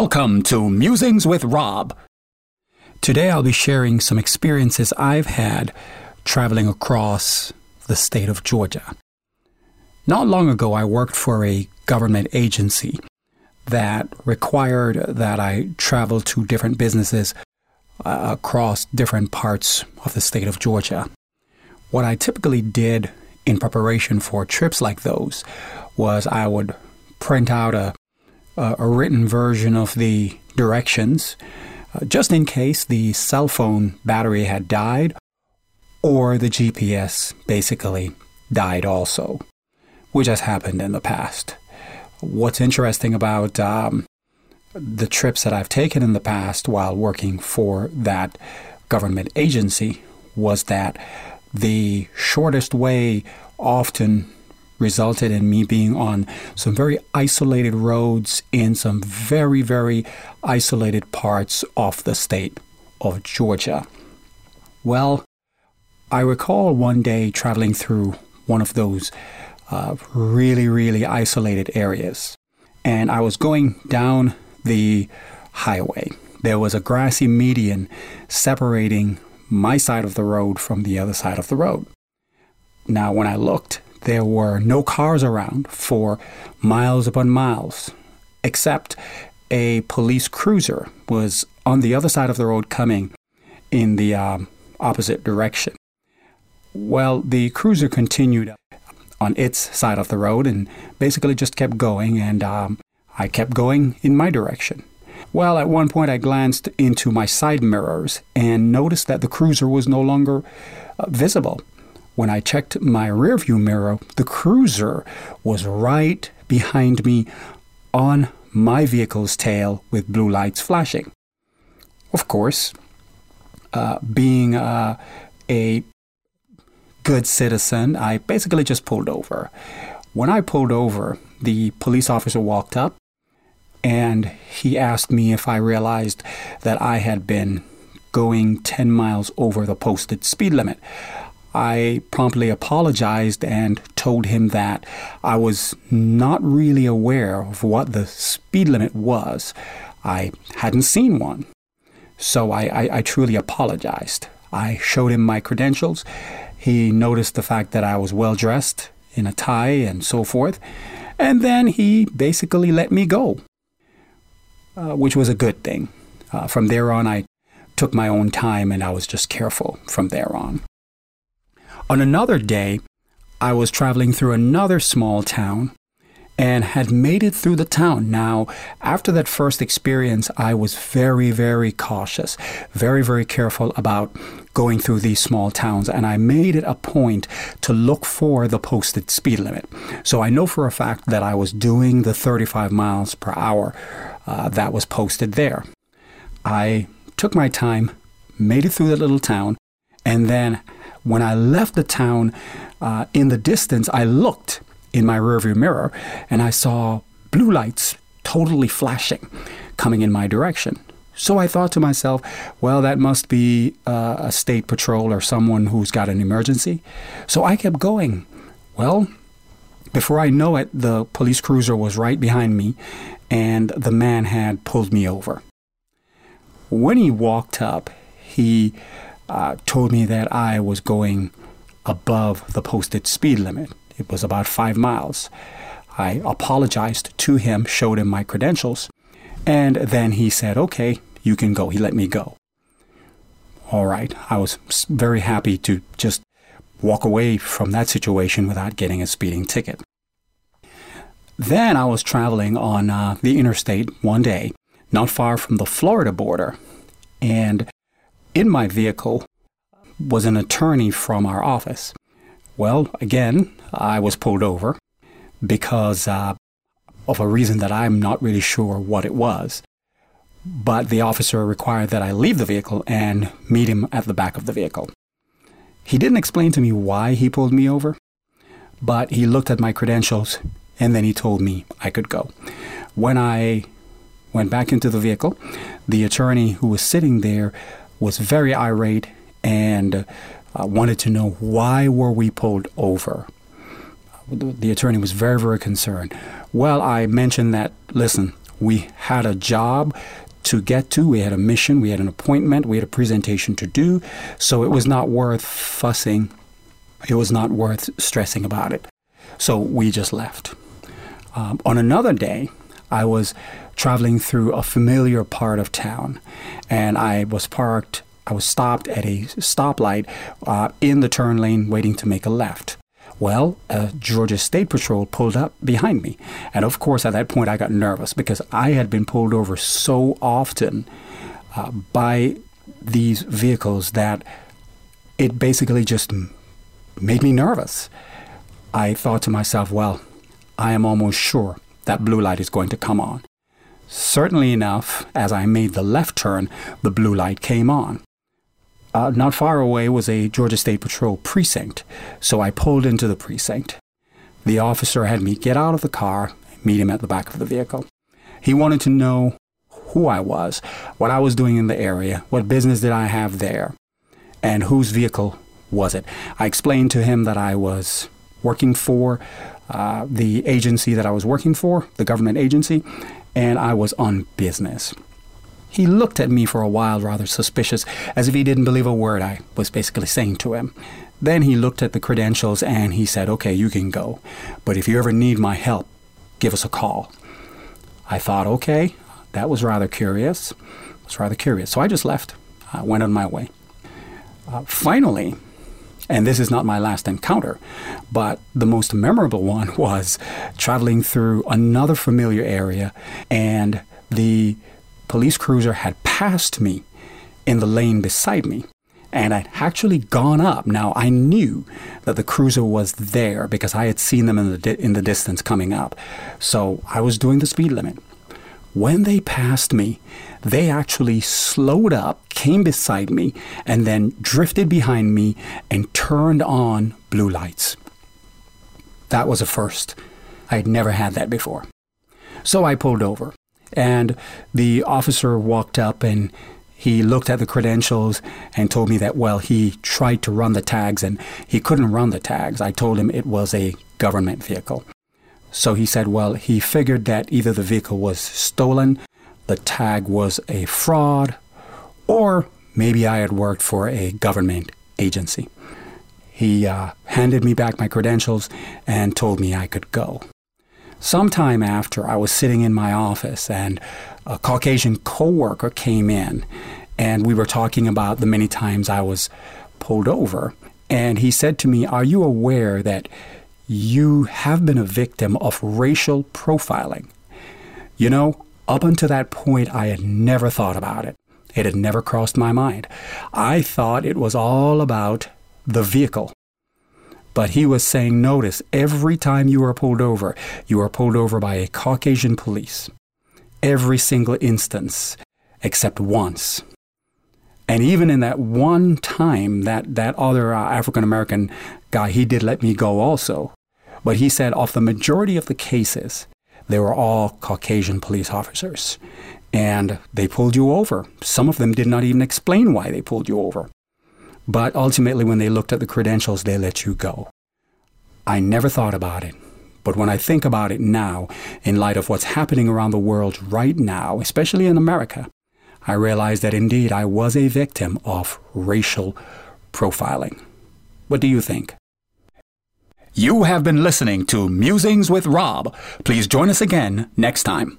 Welcome to Musings with Rob. Today I'll be sharing some experiences I've had traveling across the state of Georgia. Not long ago, I worked for a government agency that required that I travel to different businesses uh, across different parts of the state of Georgia. What I typically did in preparation for trips like those was I would print out a uh, a written version of the directions, uh, just in case the cell phone battery had died or the GPS basically died also, which has happened in the past. What's interesting about um, the trips that I've taken in the past while working for that government agency was that the shortest way often resulted in me being on some very isolated roads in some very, very isolated parts of the state of Georgia. Well, I recall one day traveling through one of those uh, really, really isolated areas, and I was going down the highway. There was a grassy median separating my side of the road from the other side of the road. Now, when I looked, there were no cars around for miles upon miles, except a police cruiser was on the other side of the road coming in the um, opposite direction. Well, the cruiser continued on its side of the road and basically just kept going, and um, I kept going in my direction. Well, at one point I glanced into my side mirrors and noticed that the cruiser was no longer uh, visible. When I checked my rearview mirror, the cruiser was right behind me on my vehicle's tail with blue lights flashing. Of course, uh, being uh, a good citizen, I basically just pulled over. When I pulled over, the police officer walked up and he asked me if I realized that I had been going 10 miles over the posted speed limit. I promptly apologized and told him that I was not really aware of what the speed limit was. I hadn't seen one. So I, I, I truly apologized. I showed him my credentials. He noticed the fact that I was well dressed in a tie and so forth. And then he basically let me go, uh, which was a good thing. Uh, from there on, I took my own time and I was just careful from there on. On another day, I was traveling through another small town and had made it through the town. Now, after that first experience, I was very, very cautious, very, very careful about going through these small towns, and I made it a point to look for the posted speed limit. So I know for a fact that I was doing the 35 miles per hour uh, that was posted there. I took my time, made it through the little town, and then when I left the town uh, in the distance, I looked in my rearview mirror and I saw blue lights totally flashing coming in my direction. So I thought to myself, well, that must be uh, a state patrol or someone who's got an emergency. So I kept going. Well, before I know it, the police cruiser was right behind me and the man had pulled me over. When he walked up, he uh, told me that I was going above the posted speed limit. It was about five miles. I apologized to him, showed him my credentials, and then he said, Okay, you can go. He let me go. All right. I was very happy to just walk away from that situation without getting a speeding ticket. Then I was traveling on uh, the interstate one day, not far from the Florida border, and in my vehicle was an attorney from our office. Well, again, I was pulled over because uh, of a reason that I'm not really sure what it was. But the officer required that I leave the vehicle and meet him at the back of the vehicle. He didn't explain to me why he pulled me over, but he looked at my credentials and then he told me I could go. When I went back into the vehicle, the attorney who was sitting there was very irate and uh, wanted to know why were we pulled over. The attorney was very, very concerned. Well, I mentioned that, listen, We had a job to get to. We had a mission, we had an appointment, we had a presentation to do. So it was not worth fussing. It was not worth stressing about it. So we just left. Um, on another day, I was traveling through a familiar part of town, and I was parked. I was stopped at a stoplight uh, in the turn lane, waiting to make a left. Well, a Georgia State Patrol pulled up behind me. And of course, at that point, I got nervous because I had been pulled over so often uh, by these vehicles that it basically just made me nervous. I thought to myself, well, I am almost sure that blue light is going to come on. Certainly enough, as I made the left turn, the blue light came on. Uh, not far away was a Georgia State Patrol precinct, so I pulled into the precinct. The officer had me get out of the car, meet him at the back of the vehicle. He wanted to know who I was, what I was doing in the area, what business did I have there, and whose vehicle was it. I explained to him that I was working for uh, the agency that I was working for, the government agency, and I was on business. He looked at me for a while rather suspicious, as if he didn't believe a word I was basically saying to him. Then he looked at the credentials and he said, Okay, you can go. But if you ever need my help, give us a call. I thought, okay, that was rather curious. It was rather curious. So I just left. I went on my way. Uh, finally, and this is not my last encounter, but the most memorable one was traveling through another familiar area and the police cruiser had passed me in the lane beside me and I'd actually gone up. Now I knew that the cruiser was there because I had seen them in the di- in the distance coming up. So I was doing the speed limit. When they passed me, they actually slowed up, came beside me, and then drifted behind me and turned on blue lights. That was a first. I had never had that before. So I pulled over. And the officer walked up and he looked at the credentials and told me that, well, he tried to run the tags and he couldn't run the tags. I told him it was a government vehicle. So he said, well, he figured that either the vehicle was stolen, the tag was a fraud, or maybe I had worked for a government agency. He uh, handed me back my credentials and told me I could go. Sometime after, I was sitting in my office and a Caucasian coworker came in and we were talking about the many times I was pulled over. And he said to me, Are you aware that you have been a victim of racial profiling? You know, up until that point, I had never thought about it. It had never crossed my mind. I thought it was all about the vehicle but he was saying, notice, every time you are pulled over, you are pulled over by a Caucasian police. Every single instance, except once. And even in that one time, that, that other uh, African American guy, he did let me go also. But he said, of the majority of the cases, they were all Caucasian police officers. And they pulled you over. Some of them did not even explain why they pulled you over. But ultimately, when they looked at the credentials, they let you go. I never thought about it. But when I think about it now, in light of what's happening around the world right now, especially in America, I realize that indeed I was a victim of racial profiling. What do you think? You have been listening to Musings with Rob. Please join us again next time.